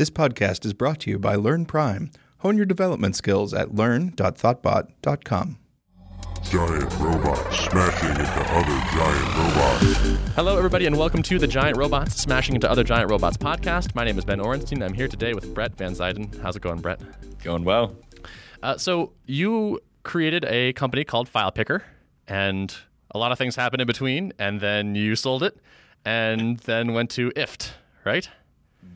This podcast is brought to you by Learn Prime. Hone your development skills at learn.thoughtbot.com. Giant robots smashing into other giant robots. Hello, everybody, and welcome to the Giant Robots Smashing into Other Giant Robots podcast. My name is Ben Orenstein. I'm here today with Brett van Zuiden. How's it going, Brett? Going well. Uh, so, you created a company called FilePicker, and a lot of things happened in between, and then you sold it, and then went to IFTTT, right?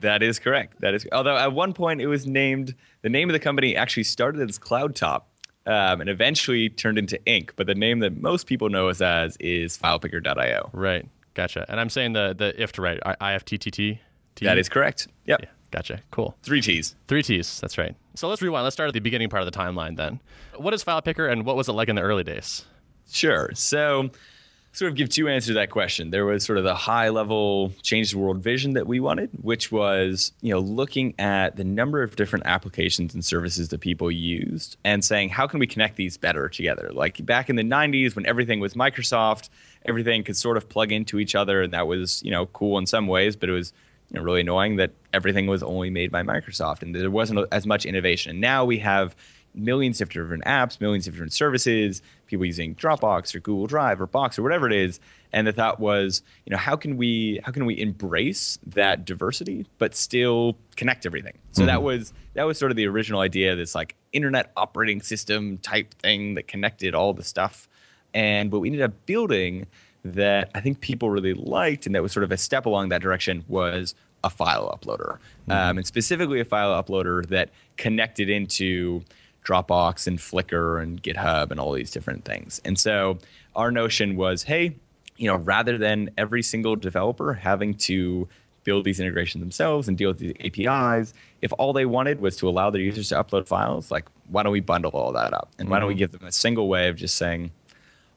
That is correct. That is. Although at one point it was named the name of the company actually started as CloudTop, um, and eventually turned into Ink. But the name that most people know us as is FilePicker.io. Right. Gotcha. And I'm saying the the IFTTT right. I F T T T. That is correct. Yep. Yeah. Gotcha. Cool. Three T's. Three T's. That's right. So let's rewind. Let's start at the beginning part of the timeline then. What is FilePicker, and what was it like in the early days? Sure. So, sort of give two answers to that question. There was sort of the high level change the world vision that we wanted, which was, you know, looking at the number of different applications and services that people used and saying, how can we connect these better together? Like back in the 90s when everything was Microsoft, everything could sort of plug into each other and that was, you know, cool in some ways, but it was you know, really annoying that everything was only made by Microsoft and there wasn't as much innovation. And now we have millions of different apps, millions of different services, people using Dropbox or Google Drive or Box or whatever it is. And the thought was, you know, how can we how can we embrace that diversity but still connect everything? So mm-hmm. that was that was sort of the original idea, this like internet operating system type thing that connected all the stuff. And what we ended up building that I think people really liked and that was sort of a step along that direction was a file uploader. Mm-hmm. Um, and specifically a file uploader that connected into Dropbox and Flickr and GitHub and all these different things. And so our notion was, hey, you know, rather than every single developer having to build these integrations themselves and deal with the APIs, if all they wanted was to allow their users to upload files, like why don't we bundle all that up? And why don't we mm-hmm. give them a single way of just saying,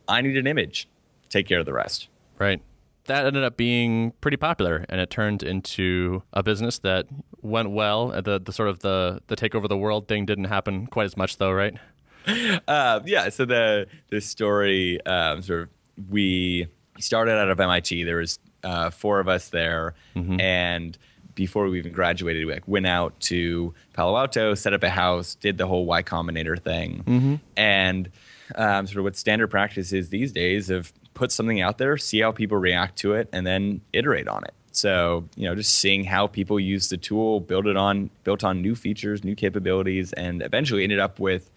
I need an image, take care of the rest. Right that ended up being pretty popular, and it turned into a business that went well. The the sort of the the take over the world thing didn't happen quite as much, though, right? Uh, yeah. So the the story um, sort of we started out of MIT. There was uh, four of us there, mm-hmm. and before we even graduated, we like went out to Palo Alto, set up a house, did the whole Y Combinator thing, mm-hmm. and um, sort of what standard practice is these days of put something out there, see how people react to it, and then iterate on it. So, you know, just seeing how people use the tool, build it on, built on new features, new capabilities, and eventually ended up with,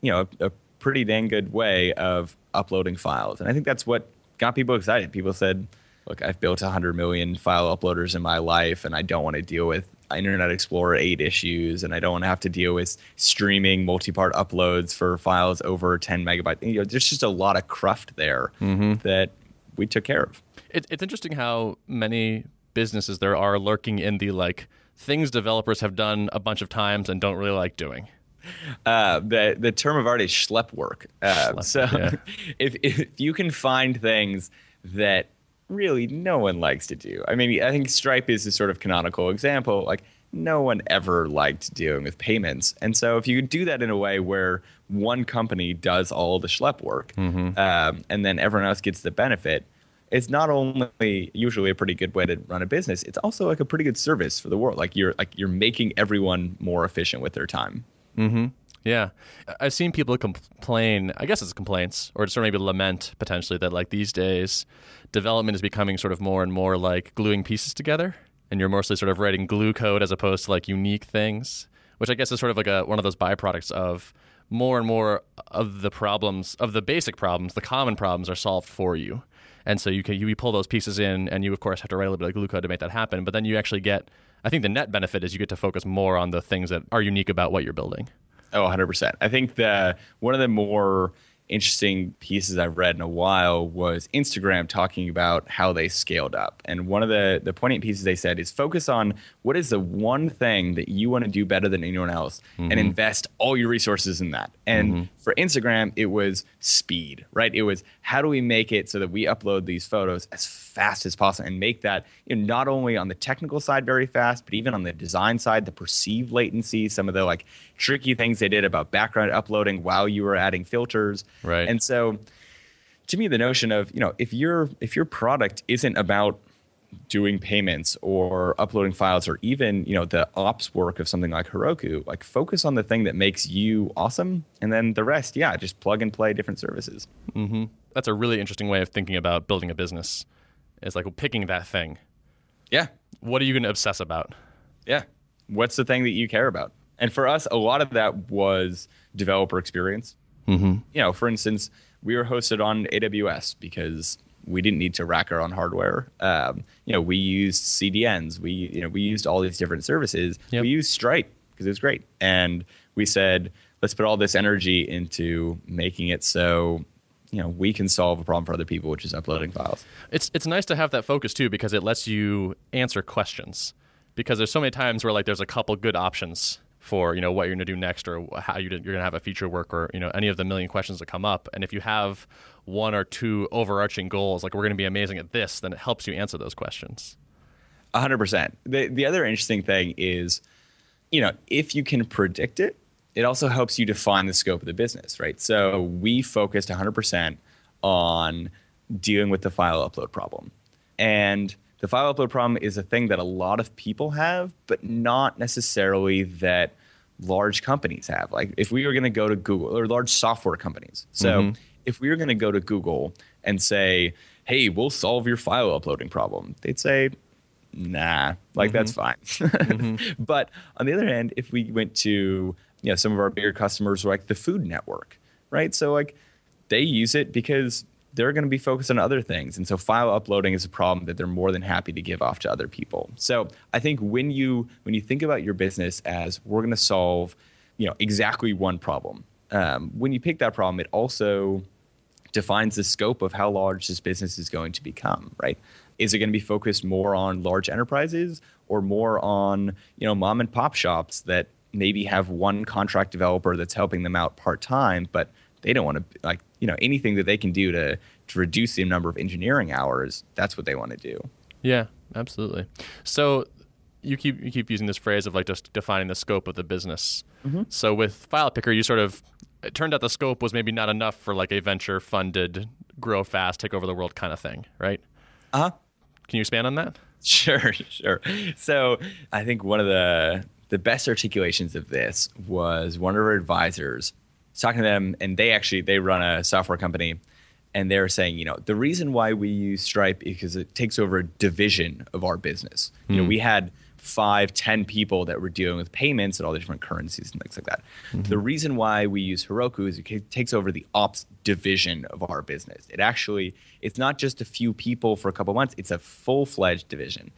you know, a, a pretty dang good way of uploading files. And I think that's what got people excited. People said, look, I've built 100 million file uploaders in my life, and I don't want to deal with Internet Explorer 8 issues, and I don't want to have to deal with streaming multi-part uploads for files over 10 megabytes. You know, there's just a lot of cruft there mm-hmm. that we took care of. It, it's interesting how many businesses there are lurking in the like things developers have done a bunch of times and don't really like doing. Uh, the the term of art is schlep work. Uh, schlep, so yeah. if if you can find things that really no one likes to do. I mean, I think Stripe is a sort of canonical example. Like, no one ever liked dealing with payments. And so, if you do that in a way where one company does all the schlep work mm-hmm. um, and then everyone else gets the benefit, it's not only usually a pretty good way to run a business, it's also like a pretty good service for the world. Like you're like you're making everyone more efficient with their time. Mm-hmm. Yeah, I've seen people complain. I guess it's complaints, or just maybe lament potentially that like these days, development is becoming sort of more and more like gluing pieces together, and you're mostly sort of writing glue code as opposed to like unique things, which I guess is sort of like a one of those byproducts of more and more of the problems of the basic problems, the common problems are solved for you, and so you can you pull those pieces in, and you of course have to write a little bit of glue code to make that happen, but then you actually get. I think the net benefit is you get to focus more on the things that are unique about what you're building. Oh, 100%. I think the one of the more interesting pieces I've read in a while was Instagram talking about how they scaled up. And one of the, the poignant pieces they said is focus on what is the one thing that you want to do better than anyone else mm-hmm. and invest all your resources in that. And mm-hmm. For Instagram, it was speed, right? It was how do we make it so that we upload these photos as fast as possible and make that you know, not only on the technical side very fast, but even on the design side, the perceived latency, some of the like tricky things they did about background uploading while you were adding filters. Right. And so to me, the notion of, you know, if your if your product isn't about doing payments or uploading files or even you know the ops work of something like Heroku, like focus on the thing that makes you awesome, and then the rest, yeah, just plug and play different services. Mm-hmm. That's a really interesting way of thinking about building a business. It's like picking that thing. Yeah. What are you going to obsess about? Yeah. What's the thing that you care about? And for us, a lot of that was developer experience. Mm-hmm. You know, for instance, we were hosted on AWS because we didn't need to rack our own hardware. Um, you know, we used CDNs. We you know we used all these different services. Yep. We used Stripe because it was great, and we said let's put all this energy into making it so you know we can solve a problem for other people, which is uploading files. It's it's nice to have that focus too because it lets you answer questions. Because there's so many times where like there's a couple good options for you know what you're going to do next or how you, you're going to have a feature work or you know any of the million questions that come up and if you have one or two overarching goals like we're going to be amazing at this then it helps you answer those questions 100% the, the other interesting thing is you know if you can predict it it also helps you define the scope of the business right so we focused 100% on dealing with the file upload problem and the file upload problem is a thing that a lot of people have, but not necessarily that large companies have. Like if we were going to go to Google or large software companies. So Mhm. If we were going to go to Google and say, "Hey, we'll solve your file uploading problem," they'd say, "Nah, like that's mm-hmm. fine." Mm-hmm. But on the other hand, if we went to you know some of our bigger customers like the Food Network, right? So like they use it because they're going to be focused on other things and so file uploading is a problem that they're more than happy to give off to other people so i think when you when you think about your business as we're going to solve you know exactly one problem um, when you pick that problem it also defines the scope of how large this business is going to become right is it going to be focused more on large enterprises or more on you know mom and pop shops that maybe have one contract developer that's helping them out part-time but they don't want to like you know anything that they can do to to reduce the number of engineering hours that's what they want to do Yeah, absolutely. So you keep you keep using this phrase of like just defining the scope of the business. So with File Picker, you sort of it turned out the scope was maybe not enough for like a venture funded, grow fast, take over the world kind of thing, right? uh-huh Can you expand on that? Sure, sure. So I think one of the the best articulations of this was one of our advisors talking to them, and they actually they run a software company, and they were saying, you know, the reason why we use Stripe is because it takes over a division of our business. You know, we had five, ten people that were dealing with payments and all the different currencies and things like that. Mm-hmm. The reason why we use Heroku is it takes over the ops division of our business. It actually it's not just a few people for a couple months; it's a full fledged division,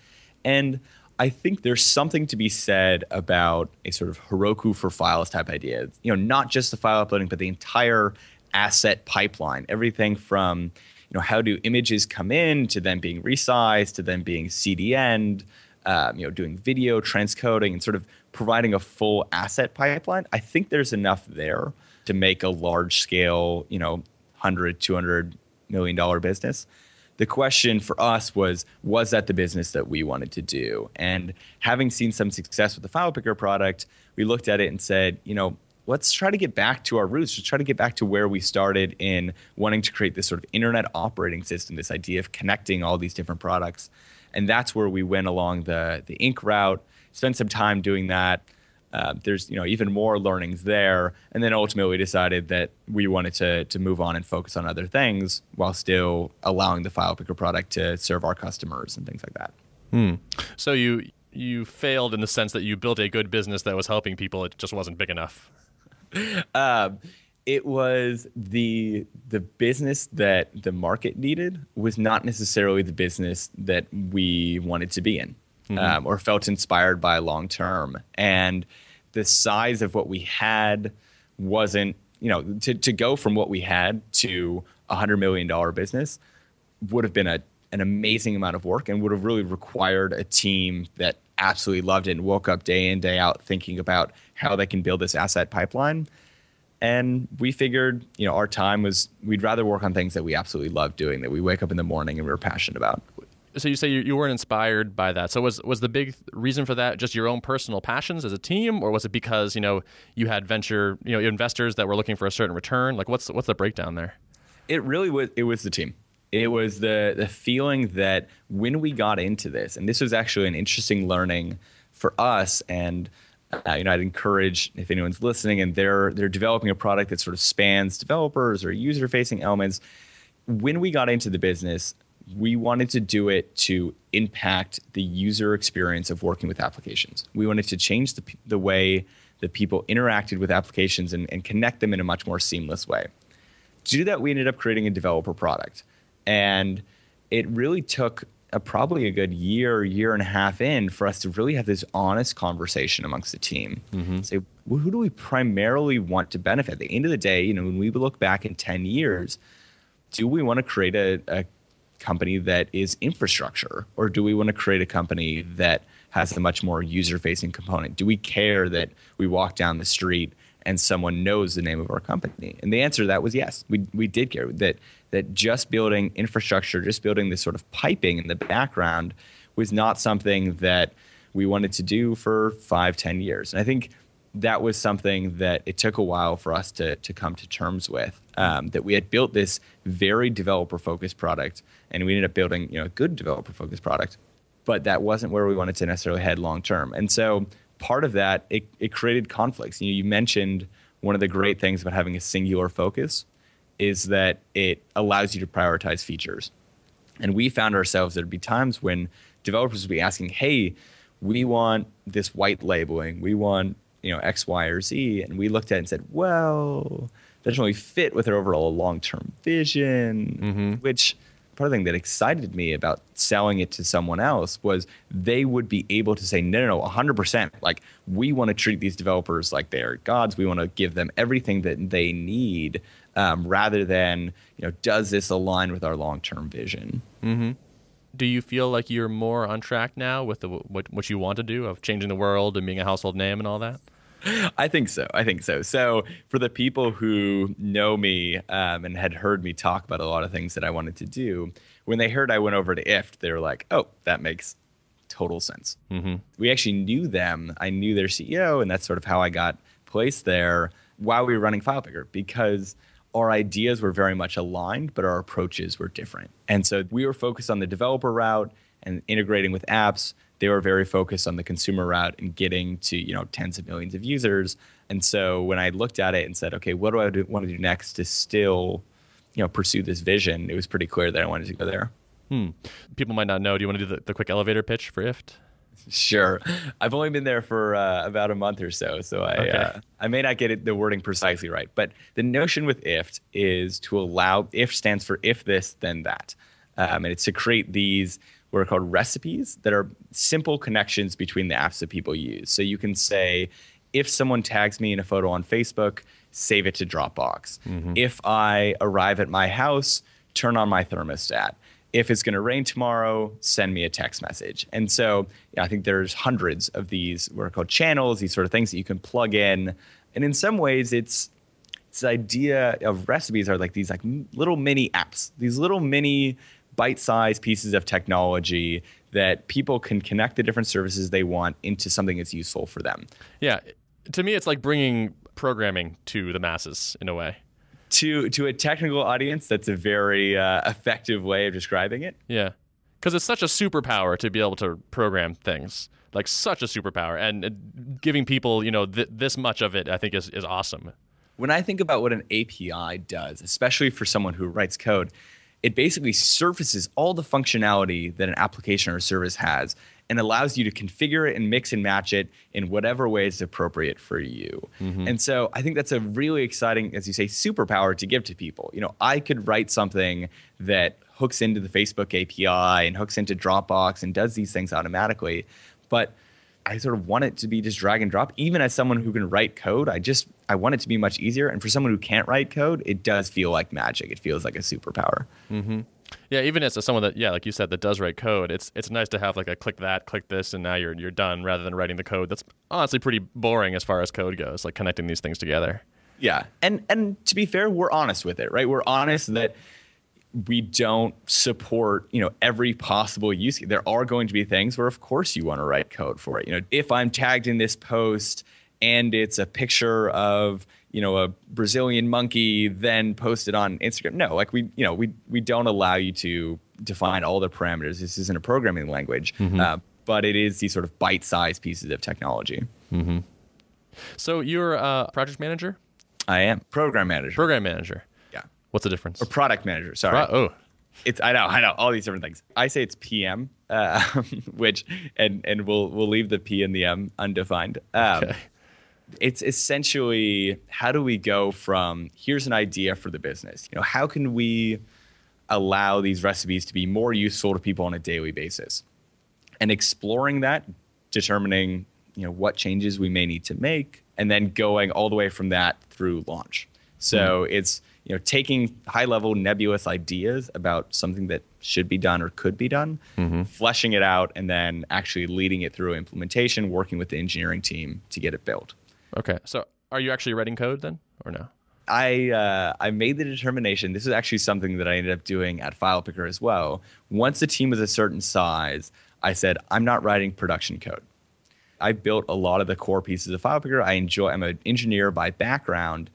and I think there's something to be said about a sort of Heroku for files type idea. You know, not just the file uploading, but the entire asset pipeline. Everything from you know how do images come in to them being resized to them being CDN'd, um, you know, doing video transcoding and sort of providing a full asset pipeline. I think there's enough there to make a large scale, you know, 100, 200 million dollar business. The question for us was was that the business that we wanted to do? And having seen some success with the file picker product, we looked at it and said, you know, let's try to get back to our roots. Let's try to get back to where we started in wanting to create this sort of internet operating system, this idea of connecting all these different products. And that's where we went along the the Ink route, spent some time doing that. Uh, there's you know even more learnings there, and then ultimately decided that we wanted to to move on and focus on other things while still allowing the file picker product to serve our customers and things like that. Hmm. So you you failed in the sense that you built a good business that was helping people. It just wasn't big enough. Um, it was the the business that the market needed was not necessarily the business that we wanted to be in um, or felt inspired by long term. And the size of what we had wasn't you know to, to go from what we had to a hundred million dollar business would have been a, an amazing amount of work and would have really required a team that absolutely loved it and woke up day in day out thinking about how they can build this asset pipeline and we figured you know our time was we'd rather work on things that we absolutely love doing that we wake up in the morning and we're passionate about So you say you, you weren't inspired by that. So was was the big reason for that just your own personal passions as a team, or was it because you know you had venture you know investors that were looking for a certain return? Like what's what's the breakdown there? it really was it was the team It was the the feeling that when we got into this, and this was actually an interesting learning for us, and uh, you know, I'd encourage if anyone's listening and they're they're developing a product that sort of spans developers or user facing elements. When we got into the business, we wanted to do it to impact the user experience of working with applications. We wanted to change the, the way that people interacted with applications and, and connect them in a much more seamless way. To do that, we ended up creating a developer product. And it really took a, probably a good year, year and a half in for us to really have this honest conversation amongst the team. Mm-hmm. Say, well, who do we primarily want to benefit? At the end of the day, you know, when we look back in 10 years, do we want to create a, a company that is infrastructure, or do we want to create a company that has a much more user facing component? Do we care that we walk down the street and someone knows the name of our company? And the answer to that was yes. We, we did care that, that just building infrastructure, just building this sort of piping in the background was not something that we wanted to do for five, ten years. And I think that was something that it took a while for us to, to come to terms with. Um, that we had built this very developer focused product and we ended up building you know a good developer focused product but that wasn't where we wanted to necessarily head long term and so part of that it, it created conflicts you, know, you mentioned one of the great things about having a singular focus is that it allows you to prioritize features and we found ourselves there'd be times when developers would be asking hey we want this white labeling we want you know X, Y, or Z, and we looked at it and said, well, that doesn't really fit with our overall long term vision. Mm-hmm. Which part of the thing that excited me about selling it to someone else was they would be able to say, no, no, no, 100%. Like, we want to treat these developers like they're gods. We want to give them everything that they need um, rather than, you know, does this align with our long term vision? Mm-hmm do you feel like you're more on track now with the, what, what you want to do of changing the world and being a household name and all that? I think so. I think so. So, for the people who know me um, and had heard me talk about a lot of things that I wanted to do, when they heard I went over to IFTTT, they were like, "Oh, that makes total sense." Mm-hmm. We actually knew them. I knew their CEO, and that's sort of how I got placed there while we were running FilePicker because our ideas were very much aligned, but our approaches were different. And so we were focused on the developer route and integrating with apps they were very focused on the consumer route and getting to you know tens of millions of users. And so when I looked at it and said, okay, what do I do, want to do next to still you know pursue this vision? It was pretty clear that I wanted to go there. Hmm. People might not know. Do you want to do the, the quick elevator pitch for IFTTT? Sure. I've only been there for uh, about a month or so, so I okay. uh, I may not get it, the wording precisely right. But the notion with IFTTT is to allow IF stands for if this then that, um, and it's to create these what are called recipes that are simple connections between the apps that people use. So you can say, if someone tags me in a photo on Facebook, save it to Dropbox. Mm-hmm. If I arrive at my house, turn on my thermostat. If it's going to rain tomorrow, send me a text message. And so yeah, I think there's hundreds of these what are called channels, these sort of things that you can plug in. And in some ways, it's this idea of recipes are like these like little mini apps, these little mini bite-sized pieces of technology that people can connect the different services they want into something that's useful for them. Yeah, to me, it's like bringing programming to the masses in a way. To to a technical audience, that's a very uh, effective way of describing it. Yeah, because it's such a superpower to be able to program things, like such a superpower, and uh, giving people, you know, th- this much of it, I think is is awesome. When I think about what an API does, especially for someone who writes code, it basically surfaces all the functionality that an application or service has and allows you to configure it and mix and match it in whatever way is appropriate for you. Mm-hmm. And so I think that's a really exciting, as you say, superpower to give to people. You know, I could write something that hooks into the Facebook API and hooks into Dropbox and does these things automatically. But I sort of want it to be just drag and drop. Even as someone who can write code, I just I want it to be much easier. And for someone who can't write code, it does feel like magic. It feels like a superpower. Mm-hmm. Yeah, even as someone that yeah, like you said, that does write code, it's it's nice to have like a click that, click this, and now you're you're done, rather than writing the code. That's honestly pretty boring as far as code goes, like connecting these things together. Yeah, and and to be fair, we're honest with it, right? We're honest that we don't support you know every possible use. There are going to be things where, of course, you want to write code for it. You know, if I'm tagged in this post and it's a picture of you know a Brazilian monkey, then posted on Instagram. No, like we you know we we don't allow you to define all the parameters. This isn't a programming language, uh, but it is these sort of bite-sized pieces of technology. So you're a project manager, I am program manager. program manager. yeah. What's the difference? Or product manager. Sorry. Pro- oh, It's I know I know all these different things. I say it's PM, uh, which and and we'll we'll leave the P and the M undefined. Um, okay. It's essentially how do we go from here's an idea for the business. You know, how can we allow these recipes to be more useful to people on a daily basis, and exploring that, determining you know what changes we may need to make, and then going all the way from that through launch. So hmm. it's you know taking high level nebulous ideas about something that should be done or could be done, mm-hmm. fleshing it out, and then actually leading it through implementation, working with the engineering team to get it built. Okay. So are you actually writing code then, or no? I uh, I made the determination. This is actually something that I ended up doing at FilePicker as well. Once the team was a certain size, I said I'm not writing production code. I built a lot of the core pieces of FilePicker. I enjoy. I'm an engineer by background,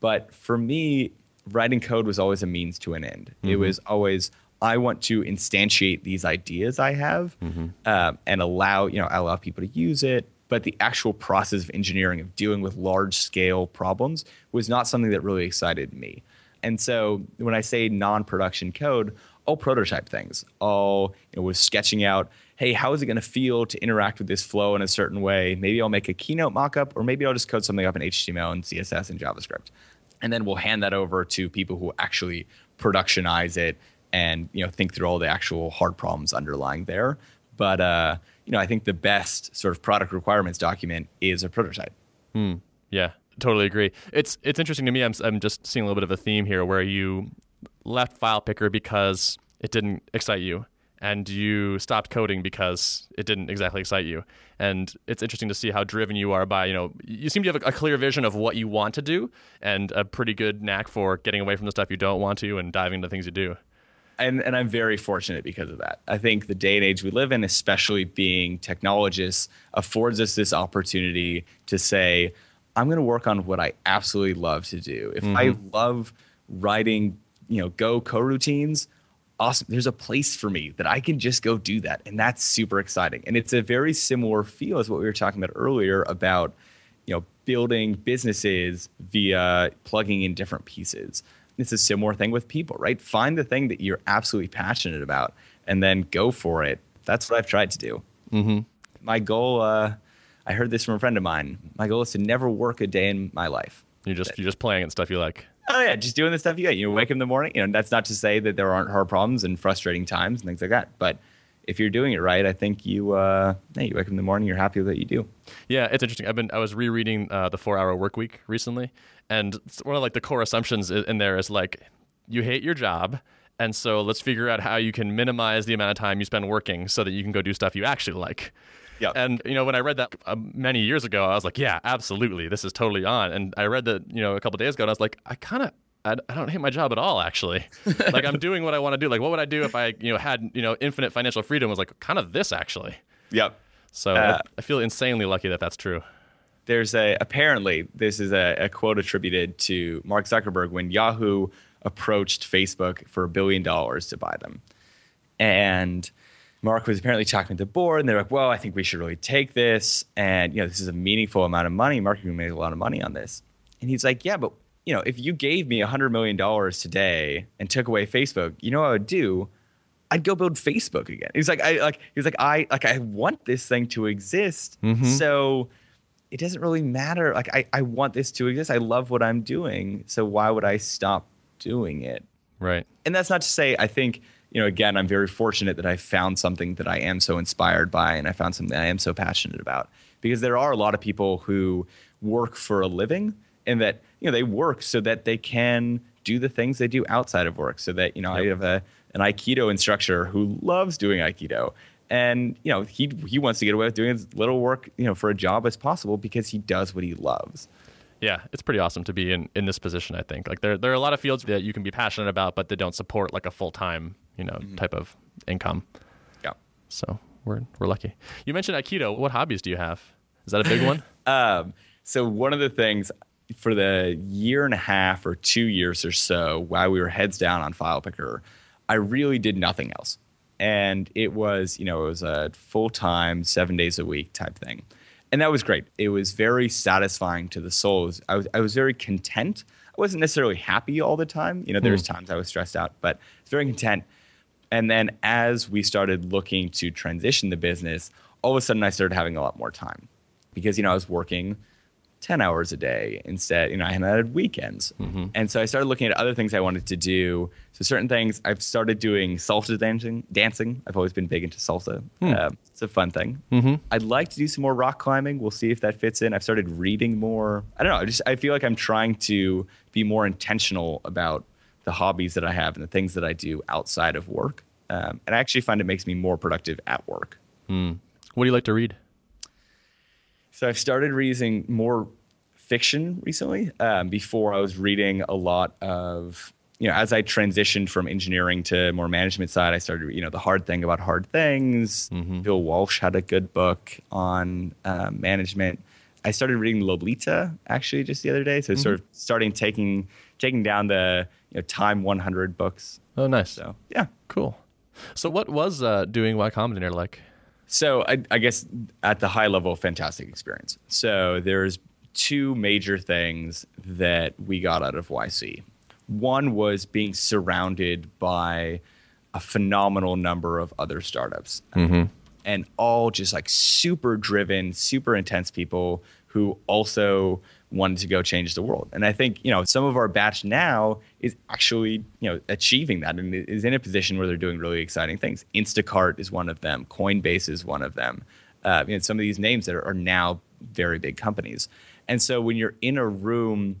but for me, writing code was always a means to an end. It was always I want to instantiate these ideas I have um, and allow you know allow people to use it. But the actual process of engineering of dealing with large scale problems was not something that really excited me. And so when I say non-production code, I'll prototype things. I'll you know, was sketching out, hey, how is it going to feel to interact with this flow in a certain way? Maybe I'll make a keynote mockup, or maybe I'll just code something up in HTML and CSS and JavaScript, and then we'll hand that over to people who actually productionize it and you know think through all the actual hard problems underlying there. But uh, you know, I think the best sort of product requirements document is a prototype. Hmm. Yeah, totally agree. It's it's interesting to me. I'm I'm just seeing a little bit of a theme here where you left File Picker because it didn't excite you, and you stopped coding because it didn't exactly excite you. And it's interesting to see how driven you are by you know you seem to have a clear vision of what you want to do and a pretty good knack for getting away from the stuff you don't want to and diving into things you do. And and I'm very fortunate because of that. I think the day and age we live in, especially being technologists, affords us this opportunity to say, I'm going to work on what I absolutely love to do. If I mm-hmm. love writing, you know, Go coroutines, awesome. There's a place for me that I can just go do that, and that's super exciting. And it's a very similar feel as what we were talking about earlier about, you know, building businesses via plugging in different pieces it's a similar thing with people, right? Find the thing that you're absolutely passionate about and then go for it. That's what I've tried to do. Mm-hmm. My goal, uh, I heard this from a friend of mine. My goal is to never work a day in my life. You're just you're just playing and stuff you like. Oh yeah, just doing the stuff you get. You know, wake up in the morning. You know, that's not to say that there aren't hard problems and frustrating times and things like that. But if you're doing it right, I think you, uh, yeah, you wake up in the morning, you're happy with what you do. Yeah, it's interesting. I've been I was rereading uh, the Four Hour Work Week recently, and one of like the core assumptions in there is like you hate your job, and so let's figure out how you can minimize the amount of time you spend working so that you can go do stuff you actually like. Yeah. And you know, when I read that uh, many years ago, I was like, yeah, absolutely, this is totally on. And I read that you know a couple days ago, and I was like, I kind of. I don't hate my job at all, actually. like I'm doing what I want to do. Like, what would I do if I, you know, had you know infinite financial freedom? Was like kind of this actually. Yep. So Uh, I, I feel insanely lucky that that's true. there's a apparently this is a, a quote attributed to Mark Zuckerberg when Yahoo approached Facebook for a billion dollars to buy them, and Mark was apparently talking to the board, and they're like, "Well, I think we should really take this, and you know, this is a meaningful amount of money. Mark can make a lot of money on this." And he's like, "Yeah, but you know, if you gave me a hundred million dollars today and took away Facebook, you know what I would do? I'd go build Facebook again." He's like, "I like." He's like, "I like. I want this thing to exist, mm-hmm. so." it doesn't really matter. Like I, I want this to exist. I love what I'm doing. So why would I stop doing it? Right. And that's not to say I think, you know, again, I'm very fortunate that I found something that I am so inspired by and I found something that I am so passionate about. Because there are a lot of people who work for a living and that, you know, they work so that they can do the things they do outside of work. So that, you know, I have a an Aikido instructor who loves doing Aikido and you know he he wants to get away with doing as little work you know for a job as possible because he does what he loves. Yeah, it's pretty awesome to be in, in this position. I think like there there are a lot of fields that you can be passionate about, but they don't support like a full time you know type of income. Yeah. So we're we're lucky. You mentioned Aikido. What hobbies do you have? Is that a big one? Um, so one of the things for the year and a half or two years or so while we were heads down on FilePicker, I really did nothing else. And it was, you know, it was a full time, seven days a week type thing. And that was great. It was very satisfying to the soul. Was, I, was, I was very content. I wasn't necessarily happy all the time. You know, there was hmm. times I was stressed out, but I was very content. And then as we started looking to transition the business, all of a sudden I started having a lot more time because, you know, I was working 10 hours a day instead. You know, I had weekends. And so I started looking at other things I wanted to do. So certain things, I've started doing salsa dancing. Dancing. I've always been big into salsa. Uh, it's a fun thing. I'd like to do some more rock climbing. We'll see if that fits in. I've started reading more. I don't know. I just I feel like I'm trying to be more intentional about the hobbies that I have and the things that I do outside of work. Um, and I actually find it makes me more productive at work. What do you like to read? So I've started reading more fiction recently. Um, before I was reading a lot of, you know, as I transitioned from engineering to more management side, I started, you know, the hard thing about hard things. Bill Walsh had a good book on um, management. I started reading Lolita actually just the other day. So sort of starting taking taking down the you know Time 100 books. Oh, nice. So yeah. Cool. So, what was uh, doing Y Combinator like? So I, I guess at the high level, fantastic experience. So there's two major things that we got out of YC. One was being surrounded by a phenomenal number of other startups, mm-hmm. and all just like super driven, super intense people who also wanted to go change the world. And I think you know some of our batch now is actually you know achieving that and is in a position where they're doing really exciting things. Instacart is one of them. Coinbase is one of them. Uh, you know, some of these names that are, are now very big companies. And so when you're in a room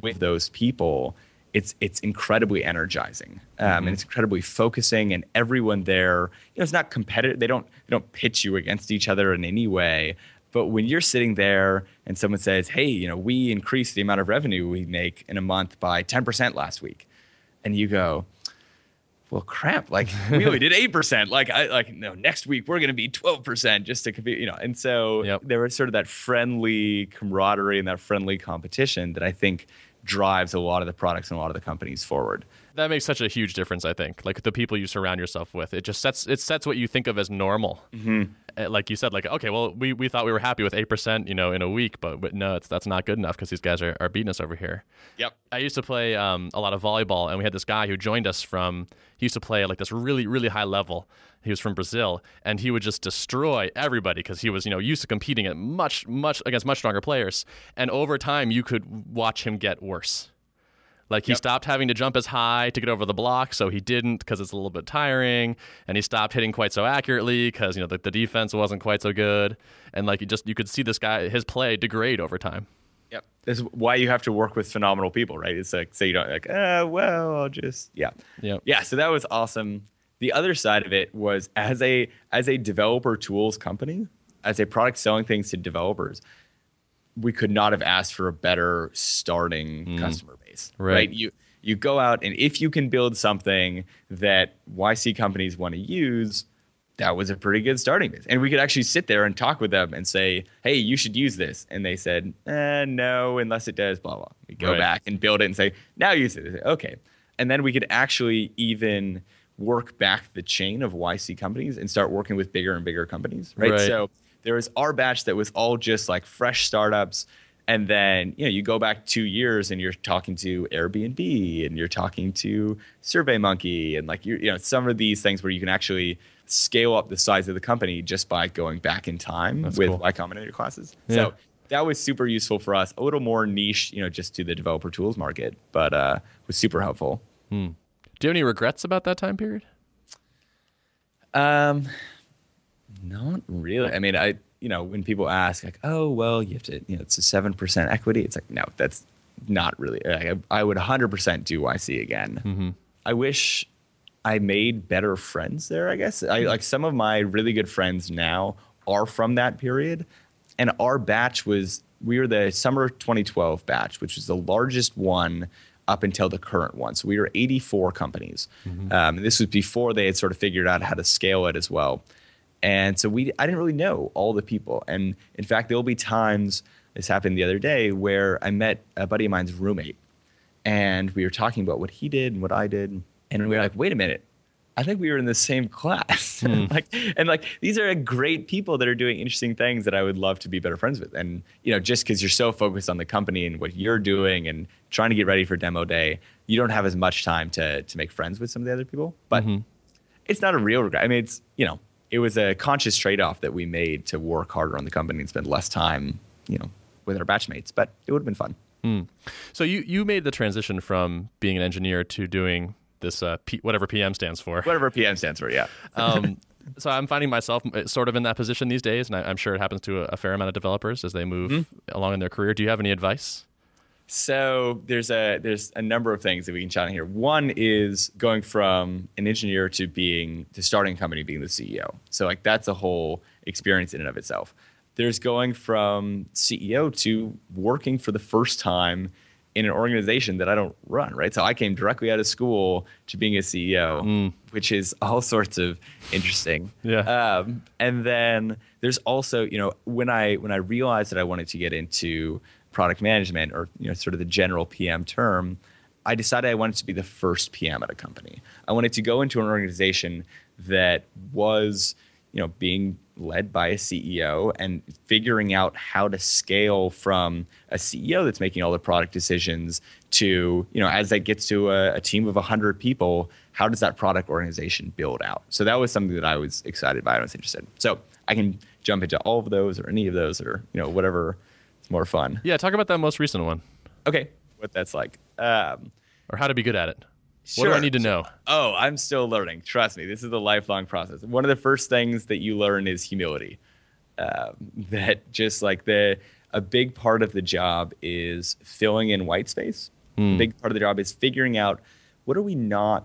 with those people, it's it's incredibly energizing um, and it's incredibly focusing. And everyone there, you know, it's not competitive. They don't they don't pitch you against each other in any way. But when you're sitting there and someone says, "Hey, you know, we increased the amount of revenue we make in a month by 10% last week," and you go, well, crap! Like we only did eight percent. Like I like no. Next week we're going to be twelve percent just to compete. You know, and so Yep. there was sort of that friendly camaraderie and that friendly competition that I think drives a lot of the products and a lot of the companies forward. That makes such a huge difference. I think, like the people you surround yourself with, it just sets it sets what you think of as normal. Mm-hmm. Like you said, like okay, well, we, we thought we were happy with eight percent, you know, in a week, but but no, it's that's not good enough because these guys are, are beating us over here. Yep. I used to play um, a lot of volleyball, and we had this guy who joined us from. He used to play at like this really, really high level. He was from Brazil, and he would just destroy everybody because he was, you know, used to competing at much, much against much stronger players. And over time, you could watch him get worse. Like he Yep. stopped having to jump as high to get over the block, so he didn't because it's a little bit tiring, and he stopped hitting quite so accurately because you know the, the defense wasn't quite so good, and like you just you could see this guy his play degrade over time. Yep. This is why you have to work with phenomenal people, right? It's like say you don't like, uh, well, I'll just yeah. Yep. Yeah, so that was awesome. The other side of it was as a as a developer tools company, as a product selling things to developers, we could not have asked for a better starting customer base. Right. You you go out and if you can build something that YC companies want to use, that was a pretty good starting base. And we could actually sit there and talk with them and say, hey, you should use this. And they said, eh, no, unless it does blah, blah. We go Right. back and build it and say, now use it. Say, okay. And then we could actually even work back the chain of YC companies and start working with bigger and bigger companies. Right. Right. So there was our batch that was all just like fresh startups. And then, you know, you go back two years and you're talking to Airbnb and you're talking to SurveyMonkey and like, you you know, some of these things where you can actually scale up the size of the company just by going back in time That's with cool. Y Combinator classes. Yeah. So that was super useful for us. A little more niche, you know, just to the developer tools market, but uh, was super helpful. Do you have any regrets about that time period? Um, not really. I mean, I you know when people ask like, oh well, you have to you know it's a seven percent equity. It's like no, that's not really. Like, I, would hundred percent do YC again. I wish I made better friends there. I guess I like some of my really good friends now are from that period, and our batch was we were the summer 2012 batch, which was the largest one up until the current one. So we were 84 companies. Um, and this was before they had sort of figured out how to scale it as well. And so we, I didn't really know all the people. And in fact, there will be times, this happened the other day, where I met a buddy of mine's roommate and we were talking about what he did and what I did. And we were like, wait a minute, I think we were in the same class. Hmm. like, and like, these are great people that are doing interesting things that I would love to be better friends with. And, you know, just because you're so focused on the company and what you're doing and trying to get ready for demo day, you don't have as much time to, to make friends with some of the other people. But Mm-hmm. it's not a real regret. I mean, it's, you know, it was a conscious trade off that we made to work harder on the company and spend less time, you know, with our batchmates. But it would have been fun. So you you made the transition from being an engineer to doing this uh, P, whatever PM stands for. Whatever PM stands for, yeah. Um, so I'm finding myself uh, sort of in that position these days, and I, I'm sure it happens to a, a fair amount of developers as they move Mm-hmm. along in their career. Do you have any advice? So there's a there's a number of things that we can chat on here. One is going from an engineer to being to starting a company, being the CEO. So like that's a whole experience in and of itself. There's going from CEO to working for the first time in an organization that I don't run, right? So I came directly out of school to being a CEO, which is all sorts of interesting. Yeah. Um, and then there's also, you know, when I when I realized that I wanted to get into product management or you know sort of the general PM term, I decided I wanted to be the first PM at a company. I wanted to go into an organization that was, you know, being led by a CEO and figuring out how to scale from a CEO that's making all the product decisions to, you know, as that gets to a, a team of 100 people, how does that product organization build out? So that was something that I was excited by. I was interested. So I can jump into all of those or any of those or, you know, whatever more fun. Yeah, talk about that most recent one, Okay. What that's like. Um, or how to be good at it. What do I need to know? Oh, I'm still learning. Trust me, this is a lifelong process. One of the first things that you learn is humility. Um, that just like the a big part of the job is filling in white space. A big part of the job is figuring out what are we not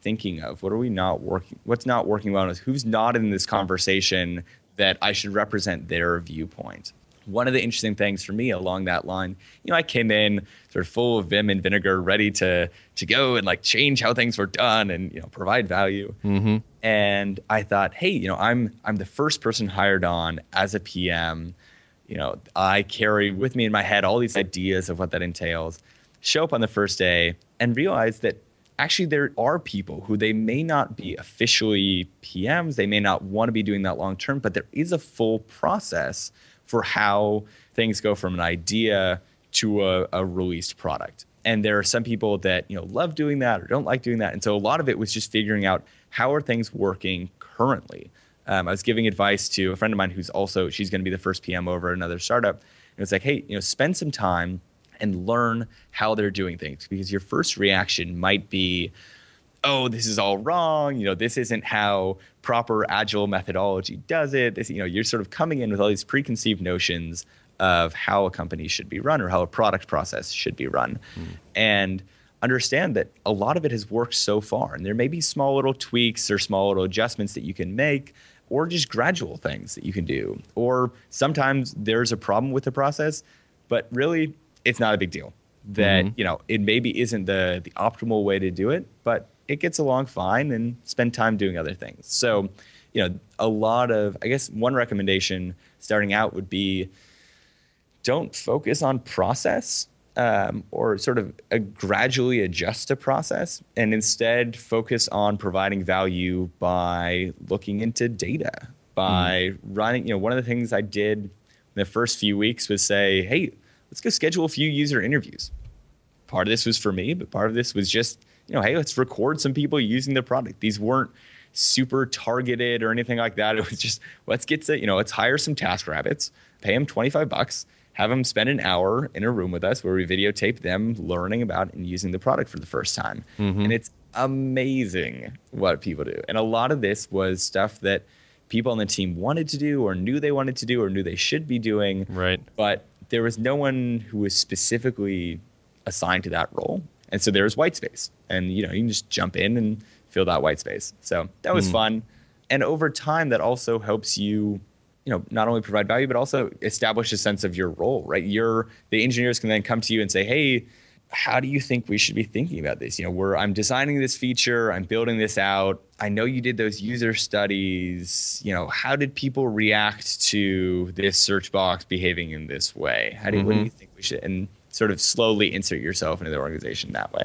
thinking of? What are we not working? What's not working well? Who's not in this conversation that I should represent their viewpoint? One of the interesting things for me along that line, you know, I came in sort of full of vim and vinegar, ready to to go and like change how things were done and you know provide value. Mm-hmm. And I thought, hey, you know, I'm I'm the first person hired on as a PM. You know, I carry with me in my head all these ideas of what that entails. Show up on the first day and realize that actually there are people who they may not be officially PMs, they may not want to be doing that long term, but there is a full process for how things go from an idea to a, a released product. And there are some people that you know love doing that or don't like doing that. And so a lot of it was just figuring out how are things working currently. Um, I was giving advice to a friend of mine who's also she's going to be the first PM over at another startup. And it's like, hey, you know, spend some time and learn how they're doing things because your first reaction might be, oh, this is all wrong. You know, this isn't how proper agile methodology does it. This, you know, you're sort of coming in with all these preconceived notions of how a company should be run or how a product process should be run. Hmm. And understand that a lot of it has worked so far. And there may be small little tweaks or small little adjustments that you can make or just gradual things that you can do. Or sometimes there's a problem with the process, but really it's not a big deal. That, mm-hmm. you know, it maybe isn't the the optimal way to do it, but it gets along fine and spend time doing other things. So, you know, a lot of I guess one recommendation starting out would be don't focus on process um, or sort of gradually adjust a process and instead focus on providing value by looking into data by running you know one of the things i did in the first few weeks was say hey let's go schedule a few user interviews part of this was for me but part of this was just you know hey let's record some people using the product. These weren't super targeted or anything like that. It was just let's get to you know let's hire some task rabbits pay them 25 bucks have them spend an hour in a room with us where we videotape them learning about and using the product for the first time. Mm-hmm. And it's amazing what people do. And a lot of this was stuff that people on the team wanted to do or knew they wanted to do or knew they should be doing. Right. but there was no one who was specifically assigned to that role and so there's white space and you know you can just jump in and fill that white space so that was hmm. fun and over time that also helps you you know not only provide value but also establish a sense of your role right your the engineers can then come to you and say hey how do you think we should be thinking about this? You know, we're I'm designing this feature, I'm building this out. I know you did those user studies. You know, how did people react to this search box behaving in this way? How do what do mm-hmm. you think we should and sort of slowly insert yourself into the organization that way.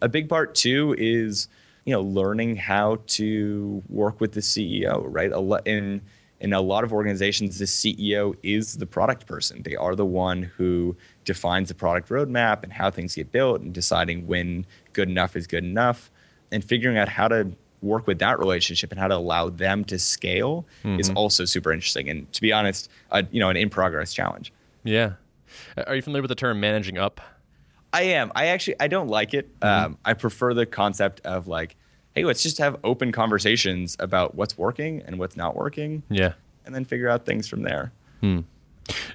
A big part too is you know learning how to work with the CEO, right? A lot in in a lot of organizations, the CEO is the product person. They are the one who defines the product roadmap and how things get built and deciding when good enough is good enough and figuring out how to work with that relationship and how to allow them to scale is also super interesting. And to be honest, uh, you know, an in progress challenge. Yeah. Uh, are you familiar with the term managing up? I am. I actually I don't like it. Mm-hmm. Um, I prefer the concept of like, hey, let's just have open conversations about what's working and what's not working, Yeah. and then figure out things from there. Hmm.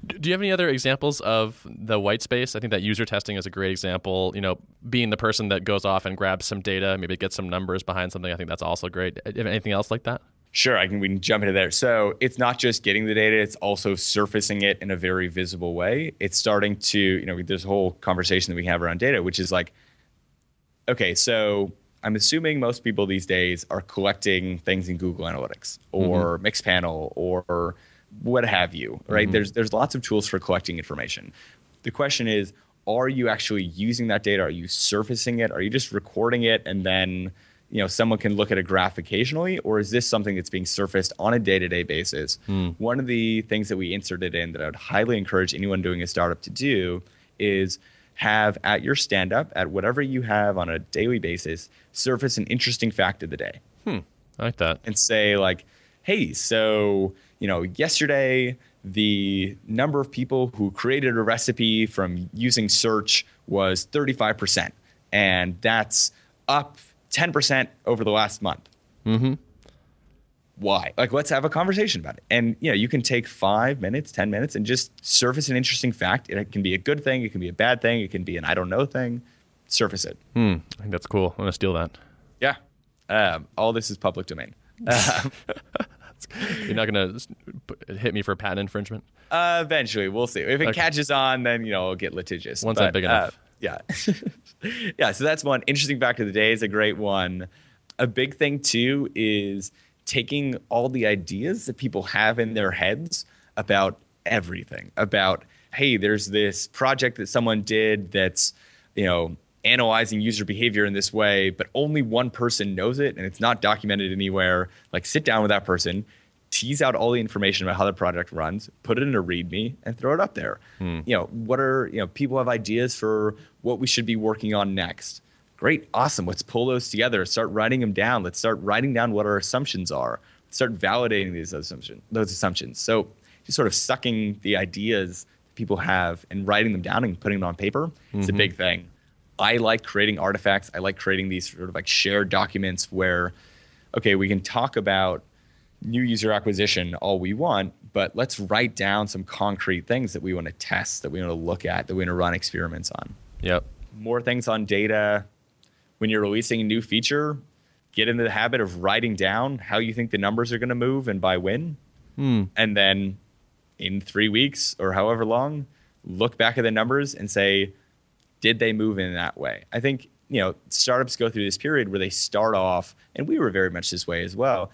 D- Do you have any other examples of the white space? I think that user testing is a great example. You know, being the person that goes off and grabs some data, maybe gets some numbers behind something. I think that's also great. Uh, do have anything else like that? Sure, I can. We can jump into there. So it's not just getting the data; it's also surfacing it in a very visible way. It's starting to, you know, this whole conversation that we have around data, which is like, okay, so I'm assuming most people these days are collecting things in Google Analytics or mm-hmm. Mixpanel or what have you, right? Mm-hmm. There's there's lots of tools for collecting information. The question is, are you actually using that data? Are you surfacing it? Are you just recording it and then you know someone can look at a graph occasionally, or is this something that's being surfaced on a day-to-day basis? Hmm. One of the things that we inserted in that I would highly encourage anyone doing a startup to do is have at your stand-up at whatever you have on a daily basis surface an interesting fact of the day hmm. I like that. and say like hey so you know yesterday the number of people who created a recipe from using search was 35% and that's up 10% over the last month mm-hmm. why like let's have a conversation about it and you know you can take five minutes ten minutes and just surface an interesting fact it can be a good thing it can be a bad thing it can be an i don't know thing surface it Hmm. I think that's cool. I'm gonna steal that. yeah um, all this is public domain You're not gonna hit me for patent infringement. Uh, eventually, we'll see. If it Okay. catches on, then you know it'll get litigious. Once I'm big enough. Uh, yeah, yeah. So that's one interesting fact of the day. Is a great one. A big thing too is taking all the ideas that people have in their heads about everything. About hey, there's this project that someone did that's you know analyzing user behavior in this way, but only one person knows it and it's not documented anywhere. Like sit down with that person, tease out all the information about how the project runs, put it in a README, and throw it up there. Hmm. You know, what are you know, people have ideas for what we should be working on next. Great, awesome. Let's pull those together. Start writing them down. Let's start writing down what our assumptions are. Start validating these assumptions. Those assumptions. So just sort of sucking the ideas that people have and writing them down and putting them on paper is a mm-hmm. big thing. I like creating artifacts. I like creating these sort of like shared documents where, okay, we can talk about new user acquisition all we want, but let's write down some concrete things that we want to test, that we want to look at, that we want to run experiments on. Yep. More things on data. When you're releasing a new feature, get into the habit of writing down how you think the numbers are going to move and by when. Hmm. And then in three weeks or however long, look back at the numbers and say, did they move in that way? I think you know startups go through this period where they start off, and we were very much this way as well.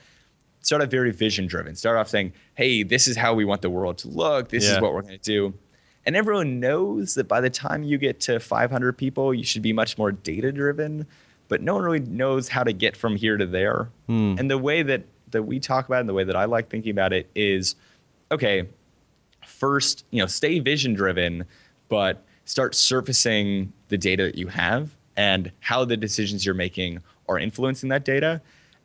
Start off very vision driven. Start off saying, "Hey, this is how we want the world to look. This Yeah. is what we're going to do," and everyone knows that by the time you get to 500 people, you should be much more data driven. But no one really knows how to get from here to there. Hmm. And the way that that we talk about it and the way that I like thinking about it is, okay, first, you know, stay vision driven, but start surfacing the data that you have and how the decisions you're making are influencing that data.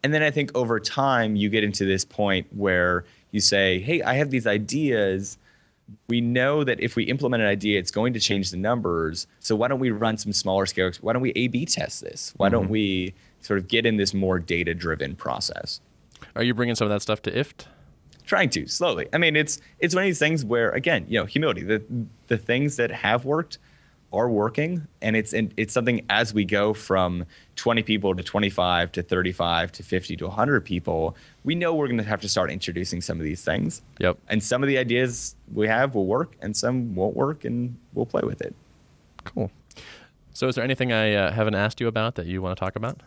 And then I think over time, you get into this point where you say, hey, I have these ideas. We know that if we implement an idea, it's going to change the numbers. So why don't we run some smaller scale? Why don't we A B test this? Why don't mm-hmm. we sort of get in this more data driven process? Are you bringing some of that stuff to IFTTT? trying to slowly. I mean, it's it's one of these things where again, you know, humility. The the things that have worked are working, and it's and it's something as we go from 20 people to 25 to 35 to 50 to 100 people, we know we're going to have to start introducing some of these things. Yep. And some of the ideas we have will work, and some won't work, and we'll play with it. Cool. So, is there anything I uh, haven't asked you about that you want to talk about?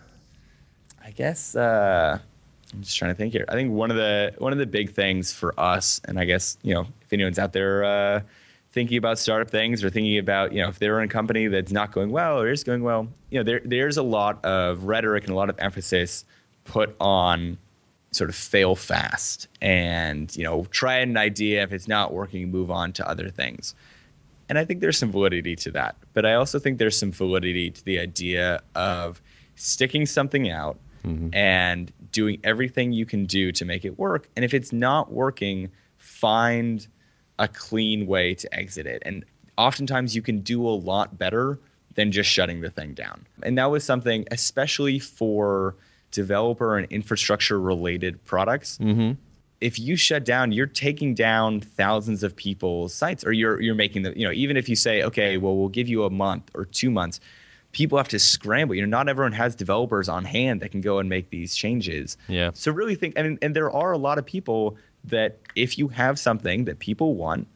I guess uh, I'm just trying to think here. I think one of the one of the big things for us, and I guess you know, if anyone's out there uh, thinking about startup things or thinking about you know if they're in a company that's not going well or is going well, you know, there there's a lot of rhetoric and a lot of emphasis put on sort of fail fast and you know try an idea. If it's not working move on to other things. And i think there's some validity to that. But i also think there's some validity to the idea of sticking something out mm-hmm. and doing everything you can do to make it work. And if it's not working find a clean way to exit it and oftentimes you can do a lot better than just shutting the thing down and that was something especially for developer and infrastructure related products. Mm-hmm. If you shut down, you're taking down thousands of people's sites, or you're you're making the you know even if you say okay, well we'll give you a month or two months, people have to scramble. You know, not everyone has developers on hand that can go and make these changes. Yeah. So really think, and and there are a lot of people that if you have something that people want,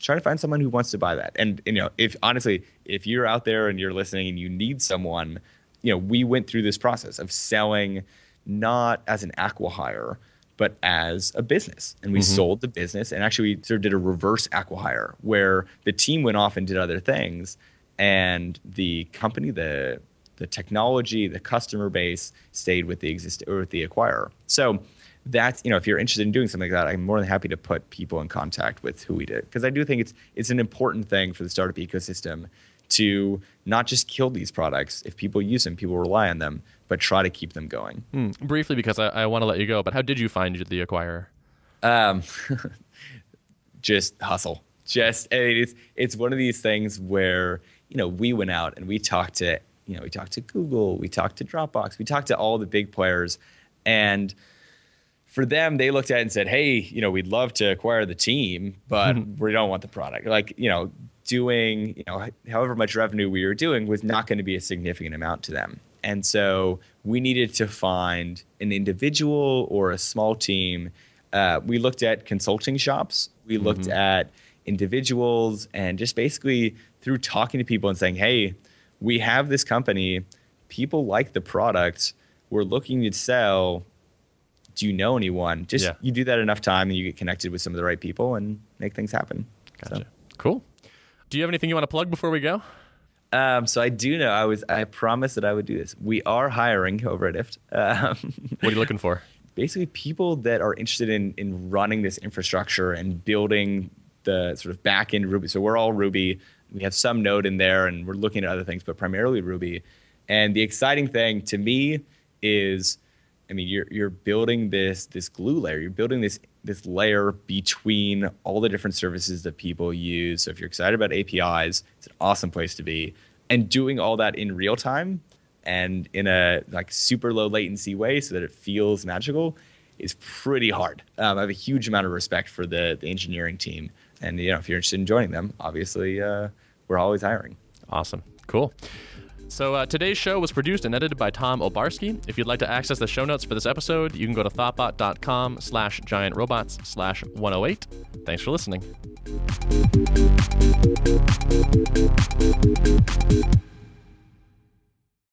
try to find someone who wants to buy that. And you know, if honestly, if you're out there and you're listening and you need someone you know, we went through this process of selling not as an acquihire, but as a business. And we mm-hmm. sold the business and actually we sort of did a reverse acquihire where the team went off and did other things and the company, the the technology, the customer base stayed with the exist or with the acquirer. So that's you know if you're interested in doing something like that, I'm more than happy to put people in contact with who we did because I do think it's it's an important thing for the startup ecosystem to not just kill these products. If people use them, people rely on them, but try to keep them going. Mm, briefly, because I, I want to let you go, but how did you find the acquirer? Um, just hustle. Just it's it's one of these things where you know we went out and we talked to you know we talked to Google, we talked to Dropbox, we talked to all the big players, and for them, they looked at it and said, "Hey, you know, we'd love to acquire the team, but we don't want the product." Like, you know, doing, you know, however much revenue we were doing was not going to be a significant amount to them. And so we needed to find an individual or a small team. Uh, we looked at consulting shops. We looked mm-hmm. at individuals and just basically through talking to people and saying, hey, we have this company. People like the product. We're looking to sell. Do you know anyone? Just yeah. you do that enough time and you get connected with some of the right people and make things happen. Gotcha. So. Cool. Do you have anything you want to plug before we go? Um, so I do know I was I promised that I would do this. We are hiring over at IFTTT. Um, what are you looking for? Basically, people that are interested in in running this infrastructure and building the sort of back end Ruby. So we're all Ruby. We have some Node in there, and we're looking at other things, but primarily Ruby. And the exciting thing to me is, I mean, you're you're building this this glue layer. You're building this this layer between all the different services that people use. So if you're excited about APIs, it's an awesome place to be. And doing all that in real time and in a like super low latency way so that it feels magical is pretty hard. Um, I have a huge amount of respect for the, the engineering team. And you know, if you're interested in joining them, obviously uh, we're always hiring. Awesome. Cool. So uh, today's show was produced and edited by Tom Obarski. If you'd like to access the show notes for this episode, you can go to thoughtbot.com slash giantrobots slash 108. Thanks for listening.